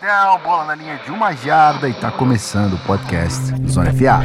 touchdown, bola na linha de uma jarda e tá começando o podcast Zona FA.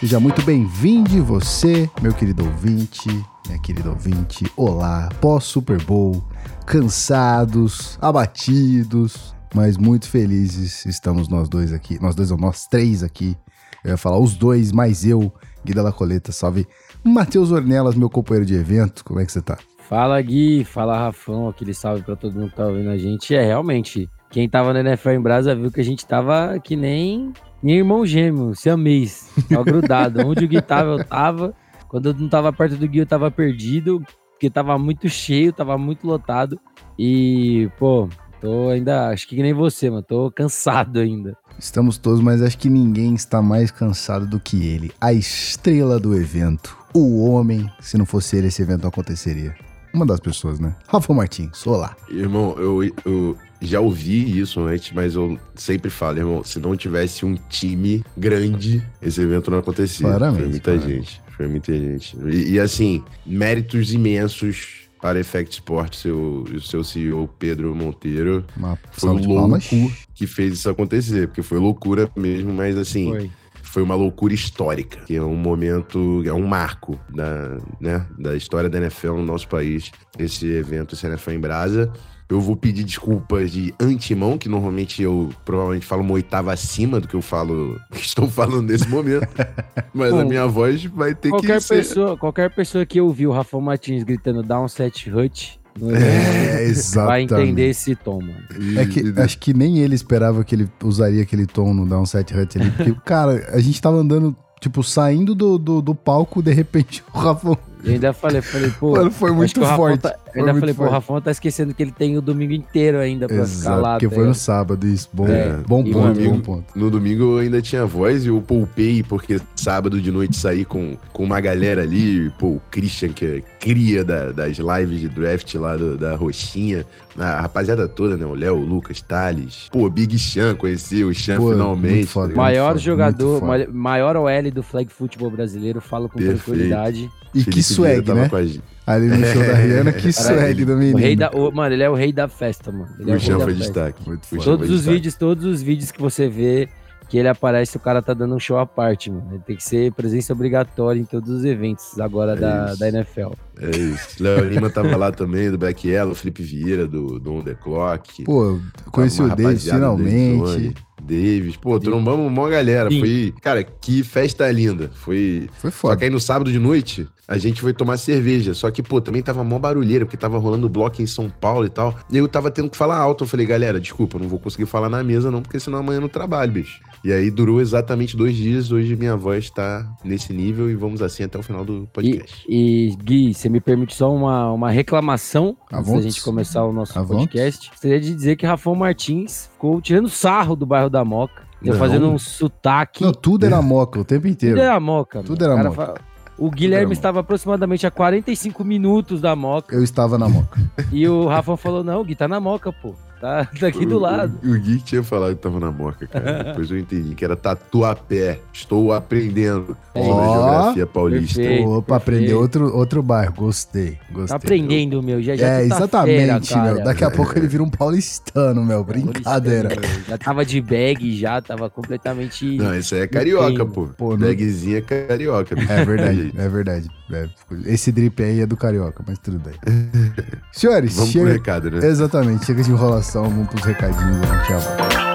Seja muito bem-vindo você, meu querido ouvinte, minha querida ouvinte. Olá, pós-Super Bowl, cansados, abatidos, mas muito felizes estamos nós dois aqui. Nós dois, ou nós três aqui. Eu ia falar os dois, mais eu, Gui da Coleta. Salve Matheus Ornelas, meu companheiro de evento. Como é que você tá? Fala Gui, fala Rafão, aquele salve pra todo mundo que tá ouvindo a gente. É, realmente, quem tava no NFL em Brasa viu que a gente tava que nem meu irmão gêmeo, siamês, tava grudado. Onde o Gui tava, eu tava. Quando eu não tava perto do Gui, eu tava perdido, porque tava muito cheio, tava muito lotado. E, pô, tô ainda, acho que nem você, mano, tô cansado ainda. Estamos todos, mas acho que ninguém está mais cansado do que ele. A estrela do evento. O homem, se não fosse ele, esse evento não aconteceria. Uma das pessoas, né? Rafa Martins, olá. Irmão, eu, eu já ouvi isso antes, mas eu sempre falo, irmão, se não tivesse um time grande, esse evento não acontecia. Claramente, Foi muita claramente. gente. Foi muita gente. E, e, assim, méritos imensos para Effect Sport, seu, o seu CEO Pedro Monteiro. Uma Foi louco palmas. que fez isso acontecer, porque foi loucura mesmo, mas assim, foi, Foi. uma loucura histórica, que é um momento, é um marco da, né, da história da NFL no nosso país, esse evento, esse NFL em Brasa. Eu vou pedir desculpas de antemão, que normalmente eu provavelmente falo uma oitava acima do que eu falo, que estou falando nesse momento. Mas a Bom, minha voz vai ter Qualquer que ser. pessoa, qualquer pessoa que ouviu o Rafael Martins gritando Downset Hut no evento, É, vai exatamente. entender esse tom, mano. É que acho que nem ele esperava que ele usaria aquele tom no Downset Hut ali. Porque, cara, a gente tava andando, tipo, saindo do, do, do palco, de repente o Rafa. Eu ainda falei, falei, pô. Mano, foi muito Rafão forte. Tá, Foi ainda muito falei, pô, o forte. Rafão tá esquecendo que ele tem o domingo inteiro ainda pra ficar Exato, lá. porque tá foi no sábado, isso. Bom, É, bom e ponto, mano, bom ponto. No domingo eu ainda tinha voz e eu poupei, porque sábado de noite saí com, com uma galera ali, pô, o Christian, que é cria da- das lives de draft lá do- da Roxinha, a rapaziada toda, né? O Léo, o Lucas, Thales, pô, Big Chan, conheci o Chan Pô, muito finalmente. foda. tá? Maior foda, jogador, maior OL do flag futebol brasileiro, falo com Perfeito. tranquilidade. E que swag, tava né? com a gente. Ali no show da Rihanna, que swag do menino. O rei da, o- mano, ele é o rei da festa, mano. Ele é O da foi festa. destaque. Muito foda. Todos os destaque. vídeos, todos os vídeos que você vê que ele aparece, o cara tá dando um show à parte, mano. Ele tem que ser presença obrigatória em todos os eventos agora É da, isso. da NFL. É isso. Léo Lima tava lá também, do Black Yellow, Felipe Vieira, do, do On The Clock. Pô, eu conheci o Davis finalmente. Zone, Davis, pô, trombamos uma galera. Sim. Foi, cara, que festa linda. Foi. Foi Só foda. que aí no sábado de noite, a gente foi tomar cerveja. Só que, pô, também tava mó barulheira, porque tava rolando bloco em São Paulo e tal. E eu tava tendo que falar alto. Eu falei, galera, desculpa, eu não vou conseguir falar na mesa, não, porque senão amanhã eu não trabalho, bicho. E aí durou exatamente dois dias. Hoje minha voz tá nesse nível e vamos assim até o final do E, podcast. e, Gui, você me permite só uma, uma reclamação antes da gente começar o nosso À vontade. podcast. Seria de dizer que Rafão Martins ficou tirando sarro do bairro da Moca. Eu Não. fazendo um sotaque. Não, tudo era moca o tempo inteiro. Tudo era Moca. Tudo era Moca. O Guilherme estava aproximadamente a 45 minutos da Moca. Eu estava na moca. E o Rafa falou: não, o Gui tá na Moca, pô. Tá, tá aqui do O- lado. O, o Gui tinha falado que tava na moca, cara. Depois eu entendi que era tatuapé. Estou aprendendo É sobre a geografia paulista. Perfeito. Opa, aprender outro, outro bairro. Gostei, gostei. Tá aprendendo, meu. Já, já É, quinta-feira, exatamente, cara. meu. Daqui a pouco ele vira um paulistano, meu. Paulistano, Brincadeira. meu. Já tava de bag, já tava completamente. Não, isso aí é carioca, pô. Pô, Bagzinha é carioca. bicho. É verdade, é verdade. É, esse drip aí é do carioca, mas tudo bem. Senhores, Vamos pro chega. recado, né? Exatamente, chega de enrolação, vamos pros recadinhos, a gente já volta.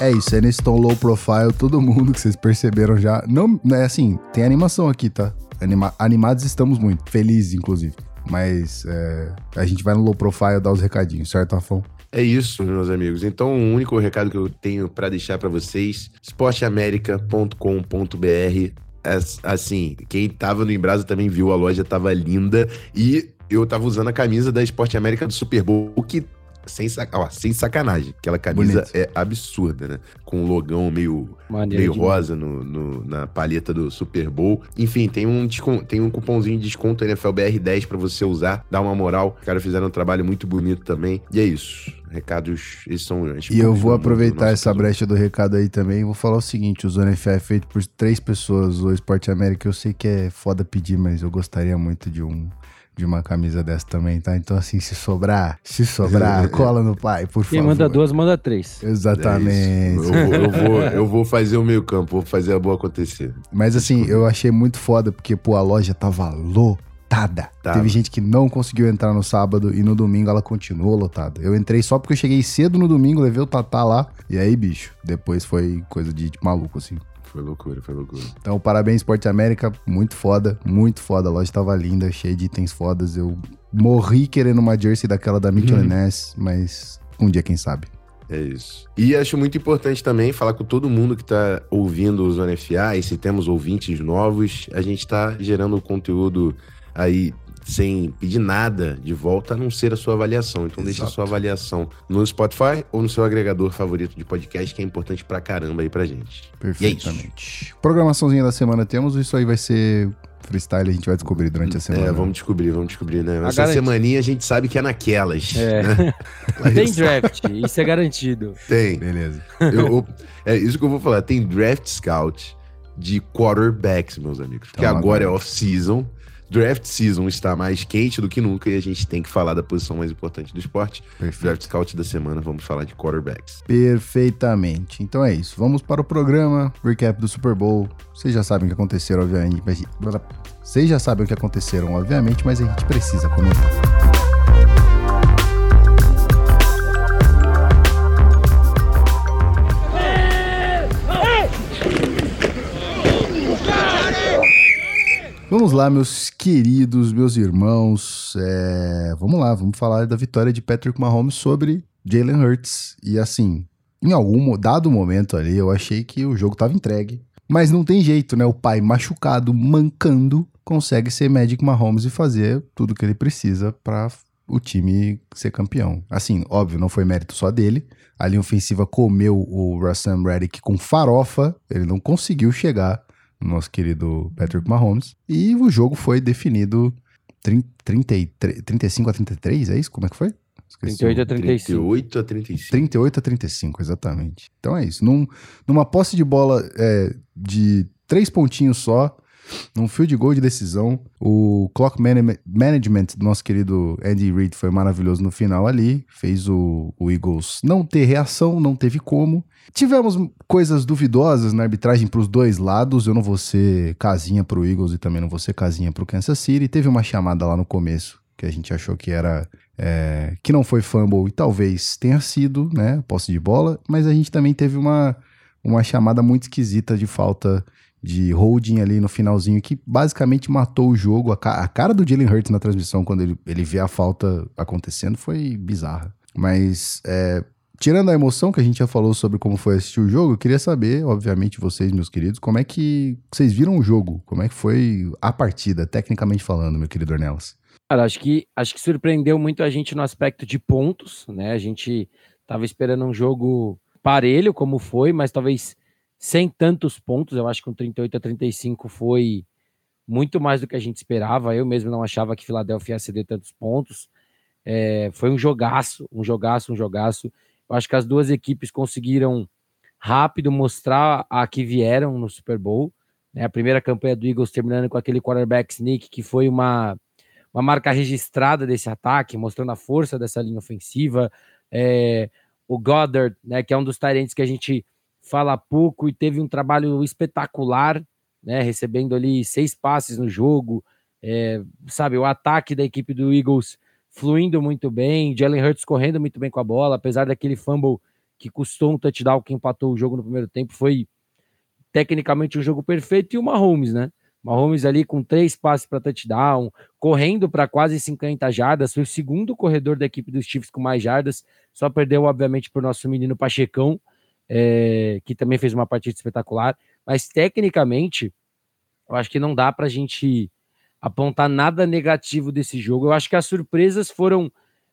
É isso, é nesse tom low profile, todo mundo que vocês perceberam já. Não é assim, tem animação aqui, tá? Anima- animados estamos muito, felizes, inclusive. Mas é, a gente vai no low profile dar os recadinhos, certo, Rafão? É isso, meus amigos. Então, o único recado que eu tenho pra deixar pra vocês: esporteamerica.com.br. As- Assim, quem tava no Embrasa também viu, a loja tava linda e eu tava usando a camisa da Esporte América do Super Bowl, que sem, sac... Ó, sem sacanagem. Aquela camisa Bonito. é absurda, né? Com um logão meio, meio rosa no, no, na palheta do Super Bowl. Enfim, tem um, tem um cupomzinho de desconto NFLBR10 para você usar. Dá uma moral. Os caras fizeram um trabalho muito bonito também. E é isso. Recados, esses são E eu vou aproveitar essa brecha do recado aí também. Vou falar o seguinte: o Zona FA é feito por três pessoas. O Esporte América, eu sei que é foda pedir, mas eu gostaria muito de um de uma camisa dessa também, tá? Então, assim, se sobrar, se sobrar, cola no pai, por Quem favor. Quem manda duas, manda três. Exatamente. É eu, vou, eu, vou, eu vou fazer o meio campo, vou fazer a boa acontecer. Mas, assim, eu achei muito foda, porque, pô, a loja tava lotada. Tá. Teve gente que não conseguiu entrar no sábado e no domingo ela continuou lotada. Eu entrei só porque eu cheguei cedo no domingo, levei o Tatá lá, e aí, bicho, depois foi coisa de, de maluco, assim. Foi loucura, foi loucura. Então, parabéns, Esporte América. Muito foda, muito foda. A loja tava linda, cheia de itens fodas. Eu morri querendo uma jersey daquela da Mitchell uhum. Ness, mas um dia, quem sabe. É isso. E acho muito importante também falar com todo mundo que está ouvindo o Zona FA, e se temos ouvintes novos, a gente está gerando conteúdo aí sem pedir nada de volta, a não ser a sua avaliação. Então Exato. deixa a sua avaliação no Spotify ou no seu agregador favorito de podcast, que é importante pra caramba aí pra gente. Perfeitamente. É Programaçãozinha da semana temos, isso aí vai ser freestyle, a gente vai descobrir durante a é, semana. É, vamos descobrir, vamos descobrir, né? Essa semaninha a gente sabe que é naquelas. É. Né? Tem draft, isso é garantido. Tem. Beleza. Eu, é isso que eu vou falar, tem draft scout de quarterbacks, meus amigos. Porque então, agora, agora é off-season draft season está mais quente do que nunca e a gente tem que falar da posição mais importante do esporte. Perfeito. Draft Scout da semana, vamos falar de quarterbacks. Perfeitamente. Então é isso. Vamos para o programa recap do Super Bowl. Vocês já sabem o que aconteceram, obviamente. Vocês já sabem o que aconteceram, obviamente, mas a gente precisa comentar. Vamos lá, meus queridos, meus irmãos. É... Vamos lá, vamos falar da vitória de Patrick Mahomes sobre Jalen Hurts. E assim, em algum dado momento ali, eu achei que o jogo estava entregue. Mas não tem jeito, né? O pai machucado, mancando, consegue ser Magic Mahomes e fazer tudo que ele precisa para o time ser campeão. Assim, óbvio, não foi mérito só dele. A linha ofensiva comeu o Russell Reddick com farofa. Ele não conseguiu chegar nosso querido Patrick Mahomes. E o jogo foi definido 30, 33, 35 a 33, é isso? Como é que foi? Esqueci. 38 a 35. 38 a 35. 38 a 35, exatamente. Então é isso. Num, numa posse de bola é, de três pontinhos só, num field goal de decisão, o clock management do nosso querido Andy Reid foi maravilhoso no final ali, fez o, o Eagles não ter reação, não teve como. Tivemos coisas duvidosas na arbitragem para os dois lados. Eu não vou ser casinha para o Eagles e também não vou ser casinha para o Kansas City. Teve uma chamada lá no começo que a gente achou que era é, que não foi fumble e talvez tenha sido, né, posse de bola, mas a gente também teve uma, uma chamada muito esquisita de falta de holding ali no finalzinho que basicamente matou o jogo. A, ca a cara do Jalen Hurts na transmissão quando ele, ele vê a falta acontecendo foi bizarra. Mas é, tirando a emoção que a gente já falou sobre como foi assistir o jogo, eu queria saber, obviamente, vocês, meus queridos, como é que vocês viram o jogo? Como é que foi a partida, tecnicamente falando, meu querido Ornelas? Cara, acho que, acho que surpreendeu muito a gente no aspecto de pontos, né? A gente tava esperando um jogo parelho, como foi, mas talvez sem tantos pontos. Eu acho que um 38 a 35 foi muito mais do que a gente esperava. Eu mesmo não achava que Filadélfia ia ceder tantos pontos. É, foi um jogaço, um jogaço, um jogaço. Eu acho que as duas equipes conseguiram rápido mostrar a que vieram no Super Bowl. Né? A primeira campanha do Eagles terminando com aquele quarterback sneak, que foi uma, uma marca registrada desse ataque, mostrando a força dessa linha ofensiva. É, o Goddard, né, que é um dos tarentes que a gente fala pouco e teve um trabalho espetacular, né, recebendo ali seis passes no jogo, é, sabe, o ataque da equipe do Eagles fluindo muito bem, Jalen Hurts correndo muito bem com a bola, apesar daquele fumble que custou um touchdown que empatou o jogo no primeiro tempo, foi tecnicamente um jogo perfeito, e o Mahomes, né, Mahomes ali com três passes para touchdown, correndo para quase 50 jardas, foi o segundo corredor da equipe dos Chiefs com mais jardas, só perdeu, obviamente, para o nosso menino Pachecão, é, que também fez uma partida espetacular, mas tecnicamente, eu acho que não dá para a gente apontar nada negativo desse jogo. Eu acho que as surpresas foram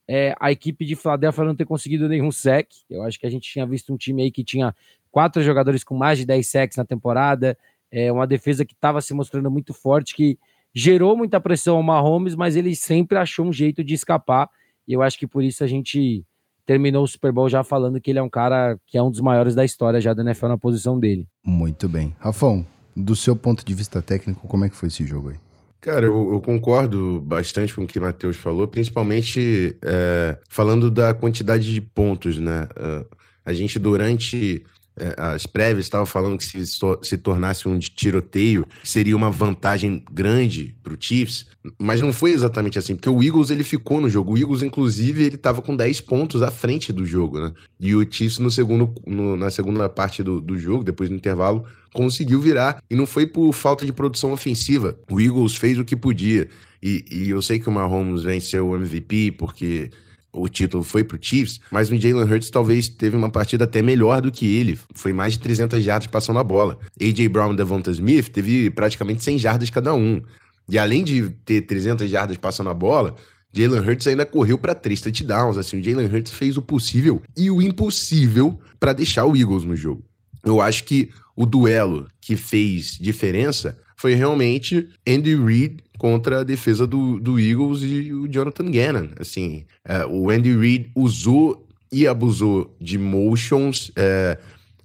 é, a equipe de Philadelphia não ter conseguido nenhum sec. Eu acho que a gente tinha visto um time aí que tinha quatro jogadores com mais de 10 sacks na temporada, é uma defesa que estava se mostrando muito forte, que gerou muita pressão ao Mahomes, mas ele sempre achou um jeito de escapar. E eu acho que por isso a gente terminou o Super Bowl já falando que ele é um cara que é um dos maiores da história já da NFL na posição dele. Muito bem. Rafão, do seu ponto de vista técnico, como é que foi esse jogo aí? Cara, eu, eu, concordo bastante com o que o Matheus falou, principalmente é, falando da quantidade de pontos, né? Uh, a gente, durante é, as prévias estavam falando que se, se tornasse um tiroteio, seria uma vantagem grande para o Chiefs, mas não foi exatamente assim, porque o Eagles ele ficou no jogo. O Eagles, inclusive, ele estava com 10 pontos à frente do jogo, né? E o Chiefs, no segundo, no, na segunda parte do, do jogo, depois do intervalo, conseguiu virar. E não foi por falta de produção ofensiva. O Eagles fez o que podia. E, e eu sei que o Mahomes venceu o MVP porque o título foi pro Chiefs, mas o Jalen Hurts talvez teve uma partida até melhor do que ele. Foi mais de 300 jardas passando a bola. AJ Brown e Devonta Smith teve praticamente 100 jardas cada um. E além de ter 300 jardas passando a bola, Jalen Hurts ainda correu para três touchdowns. Assim, o Jalen Hurts fez o possível e o impossível para deixar o Eagles no jogo. Eu acho que o duelo que fez diferença foi realmente Andy Reid contra a defesa do, do Eagles e o Jonathan Gannon. Assim, é, o Andy Reid usou e abusou de motions, é,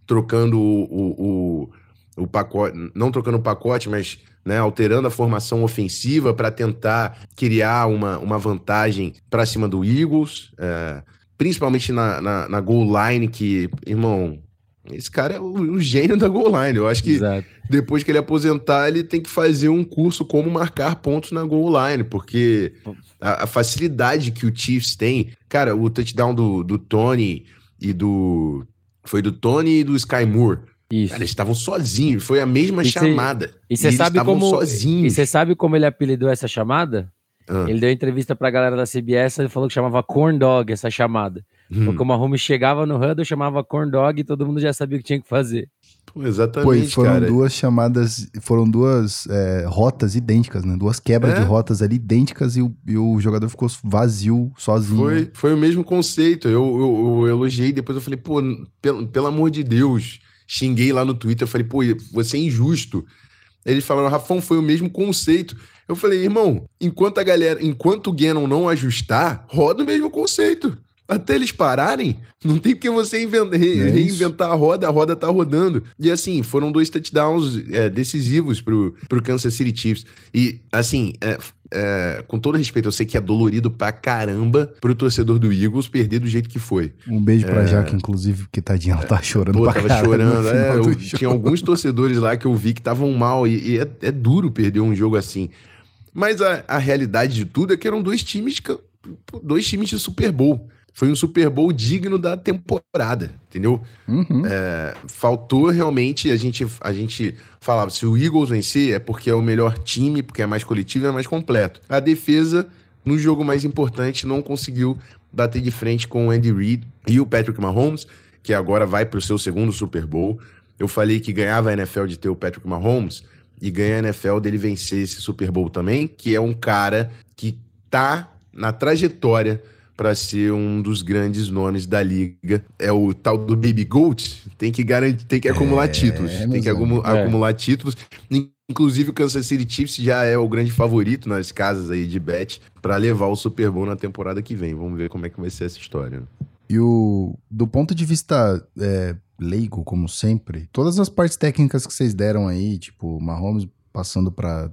trocando o, o, o, pacote, não trocando o pacote, mas né, alterando a formação ofensiva para tentar criar uma, uma vantagem para cima do Eagles, é, principalmente na, na, na goal line, que, irmão, esse cara é o, o, gênio da goal line. Eu acho que Exato. depois que ele aposentar, ele tem que fazer um curso como marcar pontos na goal line, porque a, a facilidade que o Chiefs tem. Cara, o touchdown do, do Tony e do. Foi do Tony e do Sky Moore. Isso. Cara, eles estavam sozinhos, foi a mesma e chamada. Cê, e você sabe como. Sozinhos. E você sabe como ele apelidou essa chamada? Ah. Ele deu entrevista pra galera da CBS e falou que chamava corn dog essa chamada. Hum. Porque o Mahomes chegava no huddle, chamava corn dog e todo mundo já sabia o que tinha que fazer. Pô, exatamente, Pô, foram cara. duas chamadas, foram duas é, rotas idênticas, né? Duas quebras é? de rotas ali idênticas e o, e o, jogador ficou vazio, sozinho. Foi, foi o mesmo conceito. Eu, eu, eu elogiei, depois eu falei, pô, pelo, pelo amor de Deus. Xinguei lá no Twitter, falei, pô, você é injusto. Eles falaram, Rafão, foi o mesmo conceito. Eu falei, irmão, enquanto a galera, enquanto o Gannon não ajustar, roda o mesmo conceito até eles pararem, não tem porque você inventa, re, é reinventar a roda, a roda tá rodando. E assim, foram dois touchdowns é, decisivos pro, pro Kansas City Chiefs. E assim, é, é, com todo respeito, eu sei que é dolorido pra caramba pro torcedor do Eagles perder do jeito que foi. Um beijo pra é... Jaque, inclusive, que tadinha, ela tá chorando Pô, pra tava caramba. chorando, é, eu, tinha alguns torcedores lá que eu vi que estavam mal, e, e é, é, duro perder um jogo assim. Mas a, a realidade de tudo é que eram dois times, dois times de Super Bowl foi um Super Bowl digno da temporada, entendeu? Uhum. É, faltou realmente a gente, a gente falava, se o Eagles vencer é porque é o melhor time, porque é mais coletivo e é mais completo. A defesa, no jogo mais importante, não conseguiu bater de frente com o Andy Reid e o Patrick Mahomes, que agora vai para o seu segundo Super Bowl. Eu falei que ganhava a NFL de ter o Patrick Mahomes e ganha a NFL dele vencer esse Super Bowl também, que é um cara que tá na trajetória para ser um dos grandes nomes da liga. É o tal do Baby Goat, tem que garantir, tem que acumular é, títulos, tem que acumular, é. acumular títulos. Inclusive o Kansas City Chiefs já é o grande favorito nas casas aí de bet para levar o Super Bowl na temporada que vem. Vamos ver como é que vai ser essa história. E o do ponto de vista é, leigo, como sempre, todas as partes técnicas que vocês deram aí, tipo Mahomes passando para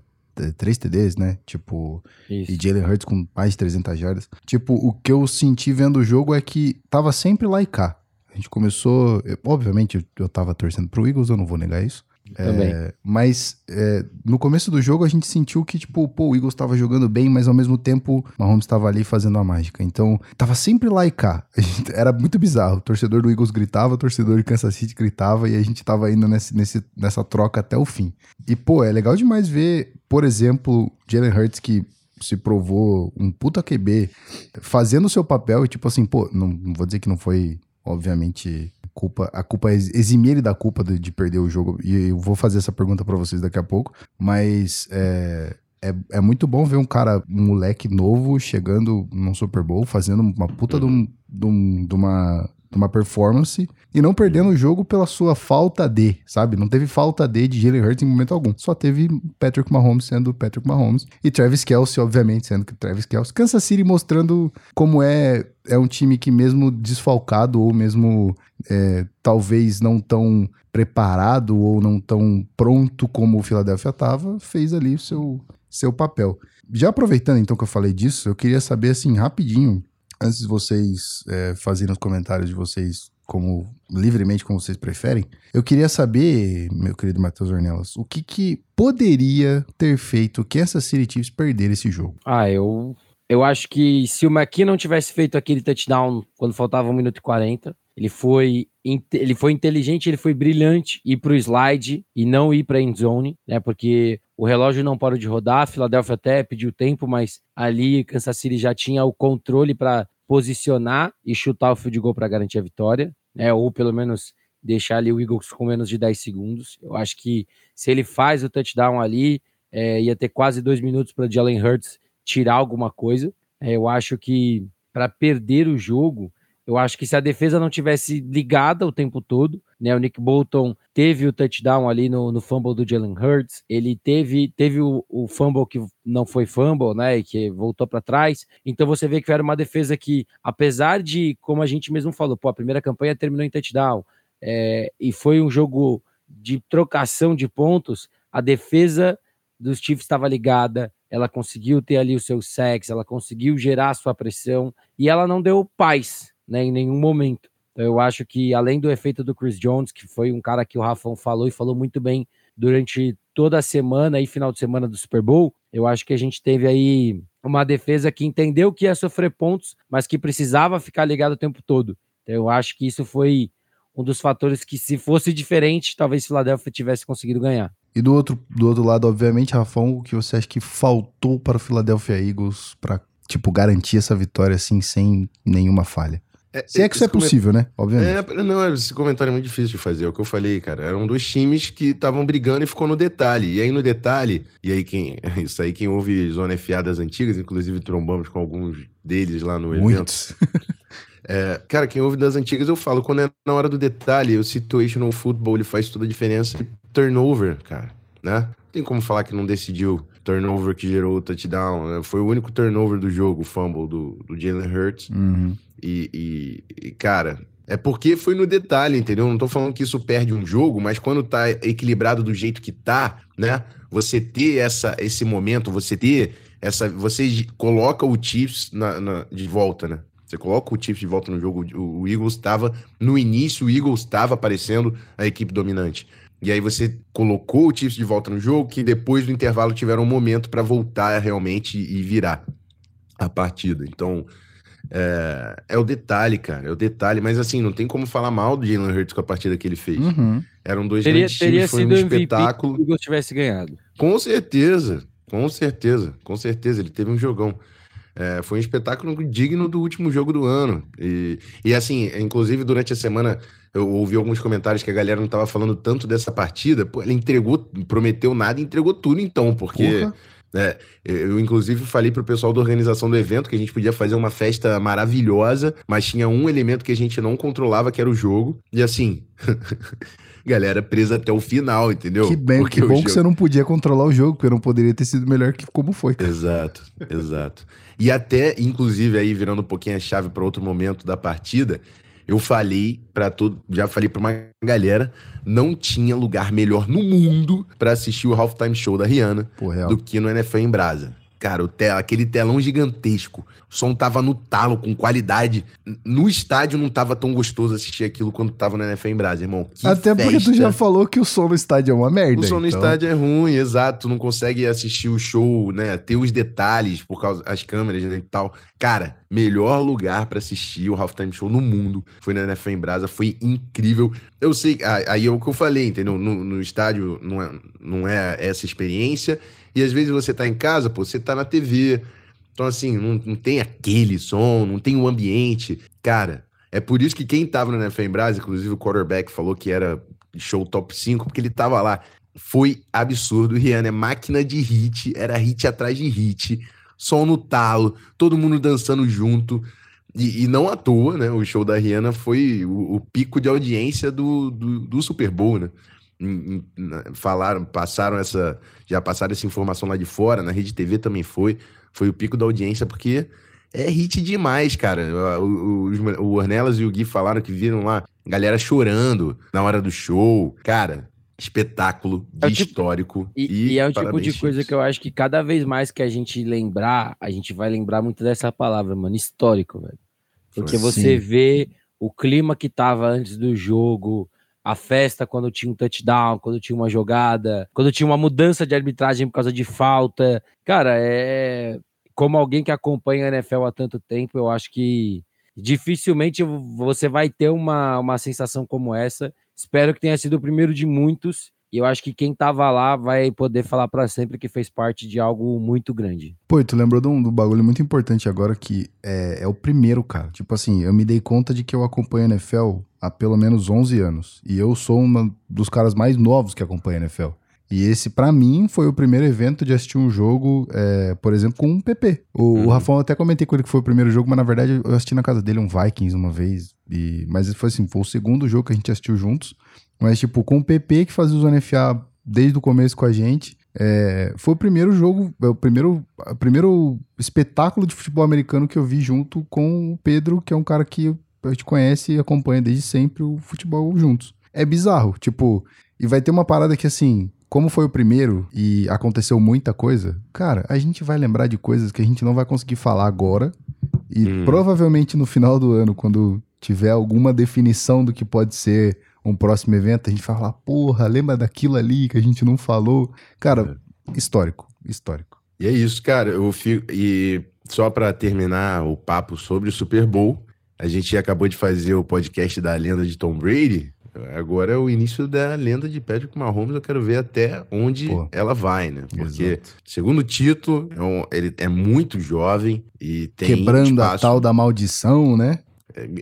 três TDs, né? Tipo, Isso. e Jalen Hurts com mais de 300 jardas. Tipo, o que eu senti vendo o jogo é que tava sempre lá e cá. A gente começou, obviamente eu, eu tava torcendo pro Eagles, eu não vou negar isso. É, mas é, no começo do jogo a gente sentiu que, tipo, pô, o Eagles estava jogando bem, mas ao mesmo tempo o Mahomes estava ali fazendo a mágica. Então, tava sempre lá e cá. Gente, era muito bizarro. O torcedor do Eagles gritava, o torcedor de Kansas City gritava e a gente tava indo nesse, nesse, nessa troca até o fim. E, pô, é legal demais ver, por exemplo, Jalen Hurts que se provou um puta QB fazendo o seu papel e, tipo assim, pô, não, não vou dizer que não foi, obviamente culpa, a culpa é eximir ele da culpa de, de, perder o jogo. E eu vou fazer essa pergunta para vocês daqui a pouco. Mas é, é, é muito bom ver um cara, um moleque novo chegando num Super Bowl, fazendo uma puta uhum. de, um, de, um, de uma uma performance e não perdendo o jogo pela sua falta de, sabe? Não teve falta de de Jalen Hurts em momento algum. Só teve Patrick Mahomes sendo Patrick Mahomes e Travis Kelce, obviamente, sendo que Travis Kelce. Kansas City mostrando como é é um time que mesmo desfalcado ou mesmo é, talvez não tão preparado ou não tão pronto como o Philadelphia estava, fez ali o seu, seu papel. Já aproveitando então que eu falei disso, eu queria saber assim rapidinho antes de vocês é, fazerem os comentários de vocês como livremente como vocês preferem, eu queria saber, meu querido Matheus Ornelas, o que, que poderia ter feito que essa City Chiefs perder esse jogo? Ah, eu eu acho que se o McKee não tivesse feito aquele touchdown quando faltava 1 minuto e 40, ele foi, ele foi inteligente, ele foi brilhante ir para o slide e não ir para a endzone, né? Porque o relógio não parou de rodar, a Philadelphia até pediu tempo, mas ali Kansas City já tinha o controle para posicionar e chutar o field goal para garantir a vitória, né? Ou pelo menos deixar ali o Eagles com menos de 10 segundos. Eu acho que se ele faz o touchdown ali, é, ia ter quase dois minutos para Jalen Hurts tirar alguma coisa. É, eu acho que para perder o jogo, eu acho que se a defesa não tivesse ligada o tempo todo, né? O Nick Bolton teve o touchdown ali no, no fumble do Jalen Hurts, ele teve, teve o, o fumble que não foi fumble, né? E que voltou para trás. Então você vê que era uma defesa que, apesar de, como a gente mesmo falou, pô, a primeira campanha terminou em touchdown, é, e foi um jogo de trocação de pontos, a defesa dos Chiefs estava ligada, ela conseguiu ter ali o seu sexo, ela conseguiu gerar a sua pressão e ela não deu paz né, em nenhum momento. Então, eu acho que, além do efeito do Chris Jones, que foi um cara que o Rafão falou e falou muito bem durante toda a semana e final de semana do Super Bowl, eu acho que a gente teve aí uma defesa que entendeu que ia sofrer pontos, mas que precisava ficar ligado o tempo todo. Então, eu acho que isso foi um dos fatores que, se fosse diferente, talvez Philadelphia tivesse conseguido ganhar. E do outro, do outro lado, obviamente, Rafão, o que você acha que faltou para o Philadelphia Eagles para tipo garantir essa vitória assim sem nenhuma falha? É, Se é que isso é possível, né? Obviamente. É, não, esse comentário é muito difícil de fazer. É o que eu falei, cara. Eram dois times que estavam brigando e ficou no detalhe. E aí, no detalhe, e aí quem. Isso aí, quem ouve Zona FA das antigas, inclusive trombamos com alguns deles lá no Muitos. evento. É, cara, quem ouve das antigas, eu falo, quando é na hora do detalhe, o situational football ele faz toda a diferença. Turnover, cara, né? Não tem como falar que não decidiu turnover que gerou o touchdown. Né? Foi o único turnover do jogo, o fumble do, do Jalen Hurts. Uhum. E, e, e, cara, é porque foi no detalhe, entendeu? Não tô falando que isso perde um jogo, mas quando tá equilibrado do jeito que tá, né? Você ter essa, esse momento, você ter essa. Você coloca o Chiefs na, na de volta, né? Você coloca o Chiefs de volta no jogo. O, o Eagles estava. No início, o Eagles estava aparecendo a equipe dominante. E aí você colocou o Chiefs de volta no jogo, que depois do intervalo tiveram um momento para voltar realmente e virar a partida. Então, é, é, o detalhe, cara. É o detalhe. Mas assim, não tem como falar mal do Jalen Hurts com a partida que ele fez. Uhum. Eram dois teria, grandes teria times, foi um espetáculo. Se o Eagles tivesse ganhado. Com certeza, com certeza, com certeza. Ele teve um jogão. É, foi um espetáculo digno do último jogo do ano. E, e assim, inclusive durante a semana eu ouvi alguns comentários que a galera não estava falando tanto dessa partida. Pô, ele entregou, prometeu nada e entregou tudo então, porque. Porra é, eu, inclusive, falei pro pessoal da organização do evento que a gente podia fazer uma festa maravilhosa, mas tinha um elemento que a gente não controlava, que era o jogo. E assim. galera presa até o final, entendeu? Que bem, porque que bom jogo... que você não podia controlar o jogo, porque não poderia ter sido melhor que como foi. Exato, exato. E até, inclusive, aí virando um pouquinho a chave para outro momento da partida, eu falei para todo, já falei para uma galera, não tinha lugar melhor no mundo para assistir o halftime show da Rihanna Pô, do que no NFL em Brasa. Cara, o aquele telão gigantesco. O som tava no talo, com qualidade. No estádio não tava tão gostoso assistir aquilo quando tava na NFL em Brasa, irmão. Que Até festa. porque tu já falou que o som no estádio é uma merda. O som no então. estádio é ruim, exato. Tu não consegue assistir o show, né? Ter os detalhes por causa das câmeras né, e tal. Cara, melhor lugar para assistir o Halftime Show no mundo foi na NFL em Brasa. Foi incrível. Eu sei, aí é o que eu falei, entendeu? No, no estádio não é, não é essa experiência. E às vezes você tá em casa, pô, você tá na TV. Então, assim, não, não tem aquele som, não tem o ambiente. Cara, é por isso que quem tava no NFL em inclusive o quarterback falou que era show top 5, porque ele tava lá. foi absurdo. Rihanna é máquina de hit, era hit atrás de hit, som no talo, todo mundo dançando junto. E, e não à toa, né? O show da Rihanna foi o, o pico de audiência do, do, do Super Bowl, né? Falaram, passaram essa, já passaram essa informação lá de fora, na Rede TV também foi, foi o pico da audiência, porque é hit demais, cara. O, o, o Ornelas e o Gui falaram que viram lá galera chorando na hora do show. Cara, espetáculo de é tipo, histórico. E, e, e, é um tipo de coisa que eu acho que cada vez mais que a gente lembrar, a gente vai lembrar muito dessa palavra, mano, histórico, velho. Porque Sim. você vê o clima que tava antes do jogo, a festa quando tinha um touchdown, quando tinha uma jogada, quando tinha uma mudança de arbitragem por causa de falta. Cara, é como alguém que acompanha a NFL há tanto tempo, eu acho que dificilmente você vai ter uma, uma sensação como essa Espero que tenha sido o primeiro de muitos. E eu acho que quem tava lá vai poder falar para sempre que fez parte de algo muito grande. Pô, tu lembrou de um, do bagulho muito importante agora que é, é, o primeiro, cara. Tipo assim, eu me dei conta de que eu acompanho a NFL há pelo menos 11 anos. E eu sou um dos caras mais novos que acompanha a NFL. E esse, para mim, foi o primeiro evento de assistir um jogo, é, por exemplo, com um PP. O, uhum. o Rafão até comentei com ele que foi o primeiro jogo, mas na verdade eu assisti na casa dele um Vikings uma vez. E, mas foi assim, foi o segundo jogo que a gente assistiu juntos. Mas, tipo, com o PP que fazia o Zona FA desde o começo com a gente. É, foi o primeiro jogo, é o primeiro, o primeiro espetáculo de futebol americano que eu vi junto com o Pedro, que é um cara que a gente conhece e acompanha desde sempre o futebol juntos. É bizarro, tipo, e vai ter uma parada que assim, como foi o primeiro e aconteceu muita coisa, cara, a gente vai lembrar de coisas que a gente não vai conseguir falar agora. E hum. provavelmente no final do ano, quando tiver alguma definição do que pode ser um próximo evento, a gente vai falar, porra, lembra daquilo ali que a gente não falou. Cara, é. histórico, histórico. E é isso, cara. Eu fico. E só para terminar o papo sobre o Super Bowl, a gente acabou de fazer o podcast da lenda de Tom Brady. Agora é o início da lenda de Patrick Mahomes. Eu quero ver até onde Pô, ela vai, né? Porque, exato. segundo título, é um, ele é muito jovem e tem. Quebrando espaço... a tal da maldição, né?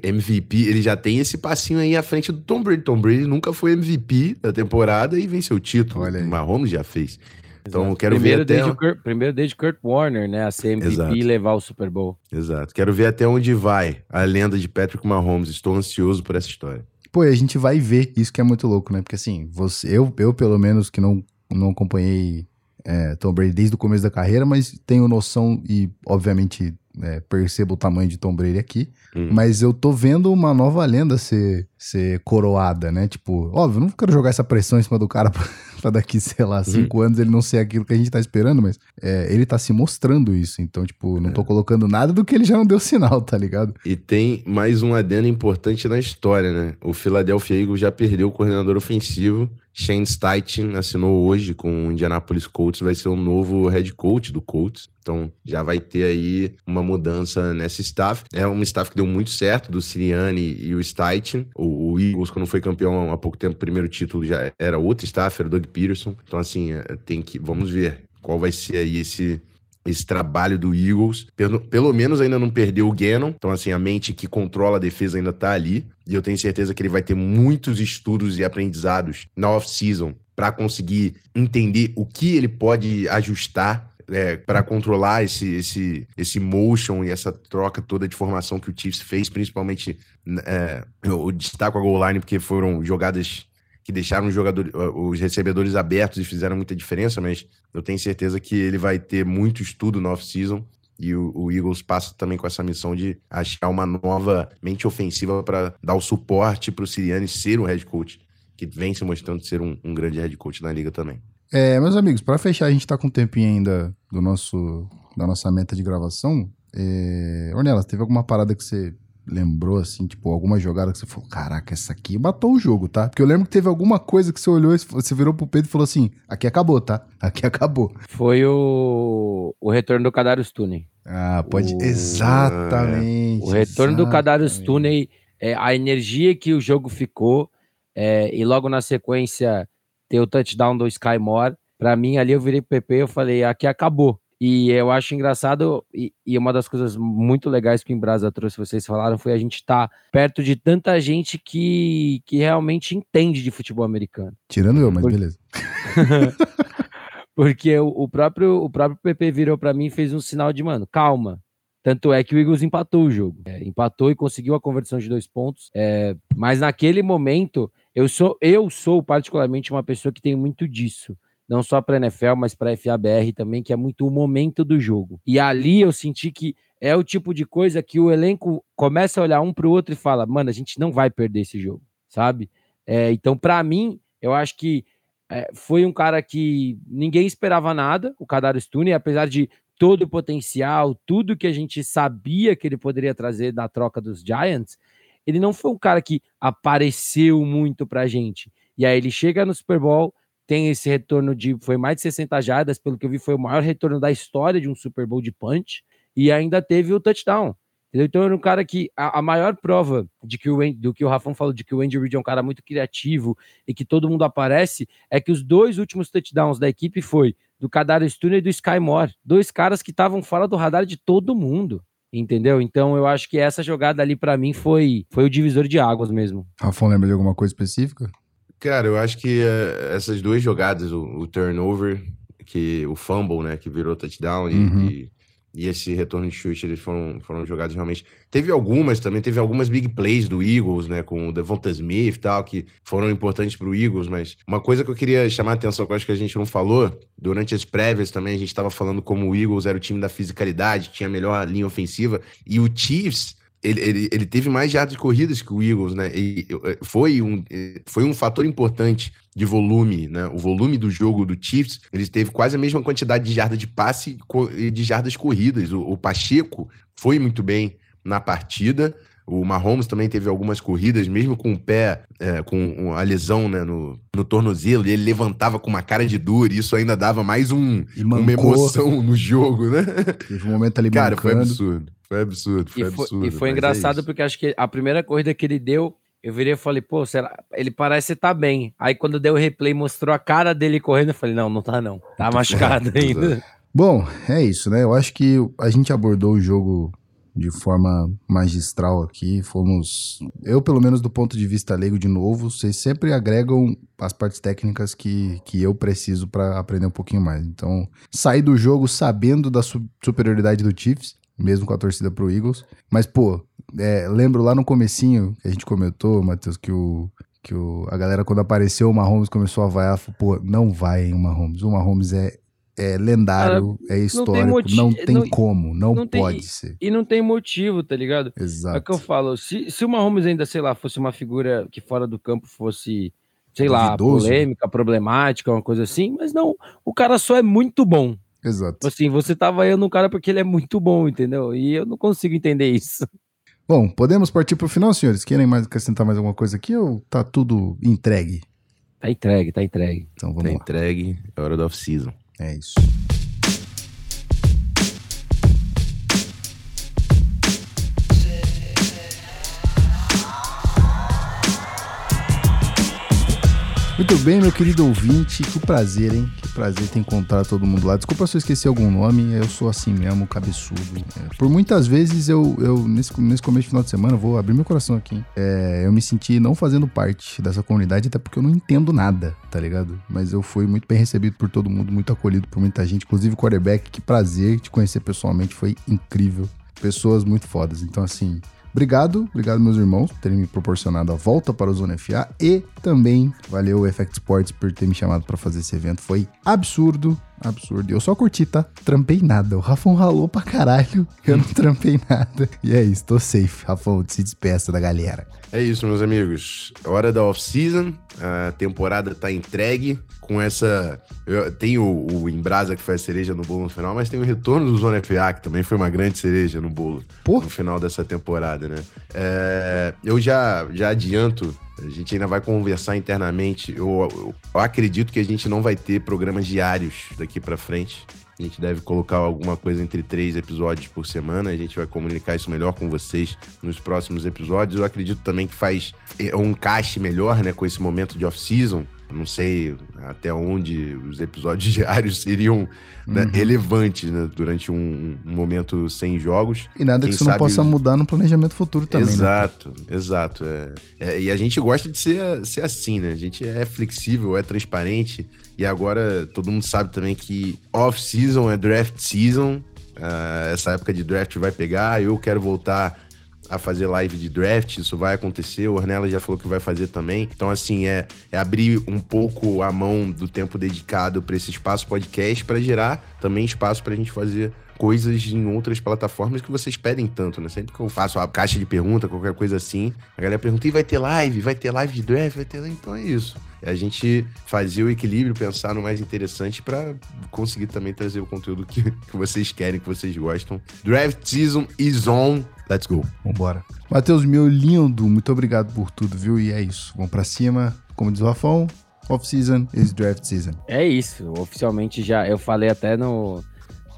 É, MVP, ele já tem esse passinho aí à frente do Tom Brady. Tom Brady nunca foi MVP da temporada e venceu o título. Olha aí. O Mahomes já fez. Então, Exato. quero primeiro ver até... Kurt, primeiro desde Kurt Warner, né? A ser MVP Exato. e levar o Super Bowl. Exato. Quero ver até onde vai a lenda de Patrick Mahomes. Estou ansioso por essa história. Pô, e a gente vai ver, isso que é muito louco, né? Porque assim, você, eu, eu pelo menos que não, não acompanhei é, Tom Brady desde o começo da carreira, mas tenho noção e, obviamente, é, percebo o tamanho de Tom Brady aqui. Hum. Mas eu tô vendo uma nova lenda ser, ser coroada, né? Tipo, óbvio, não quero jogar essa pressão em cima do cara pra, daqui, sei lá, cinco hum. anos ele não ser aquilo que a gente tá esperando, mas é, ele tá se mostrando isso. Então, tipo, não tô é. colocando nada do que ele já não deu sinal, tá ligado? E tem mais um adendo importante na história, né? O Philadelphia Eagles já perdeu o coordenador ofensivo Shane Steichen assinou hoje com o Indianapolis Colts, vai ser o novo head coach do Colts. Então já vai ter aí uma mudança nessa staff. É um staff que deu muito certo, do Sirianni e o Steichen. O, o Eagles, quando foi campeão há pouco tempo, primeiro título já era outro staff, era o Doug Peterson. Então, assim, é, tem que. Vamos ver qual vai ser aí esse esse trabalho do Eagles. Pelo, pelo menos ainda não perdeu o Gannon. Então, assim, a mente que controla a defesa ainda tá ali. E eu tenho certeza que ele vai ter muitos estudos e aprendizados na off-season para conseguir entender o que ele pode ajustar é, para controlar esse, esse, esse motion e essa troca toda de formação que o Chiefs fez, principalmente é, eu destaco a goal line porque foram jogadas que deixaram os, jogadores, os recebedores abertos e fizeram muita diferença, mas eu tenho certeza que ele vai ter muito estudo no off-season. E o, o, Eagles passa também com essa missão de achar uma nova mente ofensiva para dar o suporte para o Siriani ser um head coach, que vem se mostrando ser um, um grande head coach na liga também. É, meus amigos, para fechar, a gente está com um tempinho ainda do nosso, da nossa meta de gravação. É... Ornelas, teve alguma parada que você lembrou, assim, tipo, alguma jogada que você falou, caraca, essa aqui matou o jogo, tá? Porque eu lembro que teve alguma coisa que você olhou e você virou pro Pedro e falou assim, aqui acabou, tá? Aqui acabou. Foi o, o retorno do Kadarius Tooney. Ah, pode... O... Exatamente. O retorno exatamente. do Kadarius Tooney, é, a energia que o jogo ficou, é, e logo na sequência ter o touchdown do Sky Moore, pra mim ali eu virei pro PP e eu falei, aqui acabou. E eu acho engraçado, e, e, uma das coisas muito legais que o Embrasa trouxe, vocês falaram, foi a gente estar tá perto de tanta gente que, que realmente entende de futebol americano. Tirando eu, mas Por... beleza. Porque o, o, próprio, o próprio PP virou para mim e fez um sinal de, mano, calma. Tanto é que o Eagles empatou o jogo. É, empatou e conseguiu a conversão de dois pontos. É, mas naquele momento, eu sou, eu sou particularmente uma pessoa que tem muito disso não só para a NFL, mas para a FABR também, que é muito o momento do jogo. E ali eu senti que é o tipo de coisa que o elenco começa a olhar um para o outro e fala: mano, a gente não vai perder esse jogo, sabe? É, então, para mim, eu acho que é, foi um cara que ninguém esperava nada, o Kadar Stune, apesar de todo o potencial, tudo que a gente sabia que ele poderia trazer na troca dos Giants, ele não foi um cara que apareceu muito pra gente. E aí ele chega no Super Bowl, tem esse retorno de foi mais de 60 jardas, pelo que eu vi, foi o maior retorno da história de um Super Bowl de punch, e ainda teve o touchdown. Então era um cara que a, a, maior prova de que o do que o Rafão falou de que o Andy Reid é um cara muito criativo e que todo mundo aparece é que os dois últimos touchdowns da equipe foi do Kadar Stone e do Sky Moore, dois caras que estavam fora do radar de todo mundo. Entendeu? Então eu acho que essa jogada ali para mim foi foi o divisor de águas mesmo. Rafão lembra de alguma coisa específica? Cara, eu acho que uh, essas duas jogadas, o, o, turnover, que o fumble, né, que virou touchdown uhum. e, e, esse retorno de chute, eles foram, foram jogados realmente. Teve algumas também, teve algumas big plays do Eagles, né, com o Devonta Smith e tal, que foram importantes para o Eagles, mas uma coisa que eu queria chamar a atenção, que eu acho que a gente não falou, durante as prévias também, a gente estava falando como o Eagles era o time da fisicalidade, tinha a melhor linha ofensiva, e o Chiefs ele, ele, ele teve mais jardas corridas que o Eagles, né? E foi um, foi um fator importante de volume, né? O volume do jogo do Chiefs, ele teve quase a mesma quantidade de jardas de passe e de jardas corridas. O, o Pacheco foi muito bem na partida. O Mahomes também teve algumas corridas, mesmo com o pé, é, com a lesão né, no, no tornozelo, e ele levantava com uma cara de dor, e isso ainda dava mais um, uma emoção no jogo, né? Teve um momento ali Cara, mancando. foi absurdo. Foi absurdo, foi, e foi absurdo. E foi é engraçado é porque acho que a primeira corrida que ele deu, eu virei e falei, pô, será? ele parece estar tá bem. Aí quando deu o replay, mostrou a cara dele correndo, eu falei, não, não tá não. Tá machucado ainda. Bom, é isso, né? Eu acho que a gente abordou o jogo de forma magistral aqui. Fomos, eu pelo menos do ponto de vista leigo de novo, vocês sempre agregam as partes técnicas que, que eu preciso para aprender um pouquinho mais. Então, sair do jogo sabendo da superioridade do Chiefs mesmo com a torcida pro Eagles. Mas, pô, é, lembro lá no comecinho que a gente comentou, Matheus, que o, que o, a galera, quando apareceu o Mahomes, começou a vaiar, falou, pô, não vai em Mahomes. O Mahomes é, é lendário, Cara, é histórico, não tem, não tem não, como, não, não pode tem, ser. E não tem motivo, tá ligado? Exato. É o que eu falo, se, se o Mahomes ainda, sei lá, fosse uma figura que fora do campo fosse, sei Duvidoso. lá, polêmica, problemática, uma coisa assim, mas não, o cara só é muito bom, Exato. Tipo assim, você tá vaiando um cara porque ele é muito bom, entendeu? E eu não consigo entender isso. Bom, podemos partir pro final, senhores? Querem mais acrescentar mais alguma coisa aqui ou tá tudo entregue? Tá entregue, tá entregue. Então vamos tá lá. entregue, é hora da off-season. É isso. Muito bem, meu querido ouvinte, que prazer, hein? Prazer ter encontrado todo mundo lá. Desculpa se eu esqueci algum nome, eu sou assim mesmo, cabeçudo. É, por muitas vezes eu, eu nesse, nesse começo de final de semana, vou abrir meu coração aqui. É, eu me senti não fazendo parte dessa comunidade, até porque eu não entendo nada, tá ligado? Mas eu fui muito bem recebido por todo mundo, muito acolhido por muita gente, inclusive o quarterback. Que prazer te conhecer pessoalmente, foi incrível. Pessoas muito fodas. Então, assim, Obrigado, obrigado meus irmãos por terem me proporcionado a volta para o Zona FA e também valeu o Effect Sports por ter me chamado para fazer esse evento. Foi absurdo, absurdo. Eu só curti, tá? Trampei nada. O Rafão ralou pra caralho. Eu não trampei nada. E é isso, tô safe. Rafão, se despeça da galera. É isso, meus amigos. Hora da off-season. A temporada tá entregue com essa. Eu, tem o, o Embrasa, que foi a cereja no bolo no final, mas tem o retorno do Zona FA, que também foi uma grande cereja no bolo no final dessa temporada, né? É, eu já, já adianto. A gente ainda vai conversar internamente. Eu, eu, eu acredito que a gente não vai ter programas diários daqui para frente. A gente deve colocar alguma coisa entre três episódios por semana. A gente vai comunicar isso melhor com vocês nos próximos episódios. Eu acredito também que faz é, um encaixe melhor, né, com esse momento de off-season. Não sei até onde os episódios diários seriam né, Uhum. relevantes né, durante um, um momento sem jogos. E nada Quem que isso não possa os- mudar no planejamento futuro também, né? exato, exato. é. É, e a gente gosta de ser, ser assim, né? A gente é flexível, é transparente. E agora todo mundo sabe também que off-season é draft season. Ah, essa época de draft vai pegar. Eu quero voltar a fazer live de draft, isso vai acontecer. O Ornella já falou que vai fazer também. Então, assim, é, é abrir um pouco a mão do tempo dedicado para esse espaço podcast para gerar também espaço para a gente fazer coisas em outras plataformas que vocês pedem tanto, né? Sempre que eu faço a caixa de pergunta, qualquer coisa assim, a galera pergunta: e vai ter live? Vai ter live de draft? Vai ter. Então é isso. É a gente fazer o equilíbrio, pensar no mais interessante para conseguir também trazer o conteúdo que, que vocês querem, que vocês gostam. Draft season is on. Let's go. Vambora. Matheus, meu lindo, muito obrigado por tudo, viu? E é isso. Vamos pra cima. Como diz o Rafão, off-season is draft season. É isso, oficialmente já. Eu falei até no,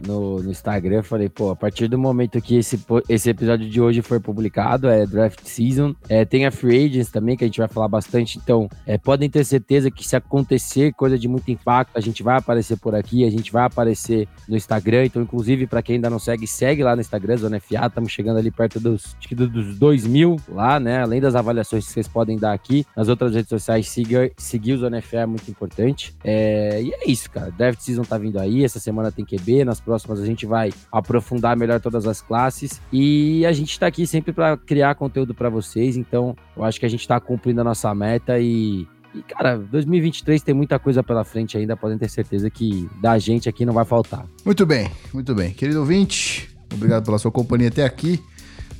no, no Instagram, falei, pô, a partir do momento que esse, esse episódio de hoje for publicado, é draft season. É, tem a Free Agents também, que a gente vai falar bastante. Então, é, podem ter certeza que se acontecer coisa de muito impacto, a gente vai aparecer por aqui, a gente vai aparecer no Instagram. Então, inclusive, para quem ainda não segue, segue lá no Instagram, Zona FA. Estamos chegando ali perto dos, acho que do- dos 2 mil lá, né? Além das avaliações que vocês podem dar aqui. Nas outras redes sociais, siga, seguir o Zona FA é muito importante. É, e é isso, cara. Draft Season tá vindo aí. Essa semana tem QB. Nas próximas a gente vai aprofundar melhor todas as classes. E a gente tá aqui sempre para criar conteúdo para vocês. Então, eu acho que a gente tá cumprindo a nossa meta e. E, cara, 2023 tem muita coisa pela frente ainda, podem ter certeza que da gente aqui não vai faltar. Muito bem, muito bem. Querido ouvinte, obrigado pela sua companhia até aqui.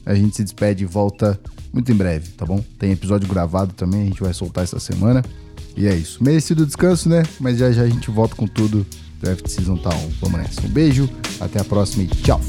A gente se despede e volta muito em breve, tá bom? Tem episódio gravado também, a gente vai soltar essa semana. E é isso. Merecido descanso, né? Mas já já a gente volta com tudo. Draft Season on. Vamos nessa. Um beijo, até a próxima e tchau.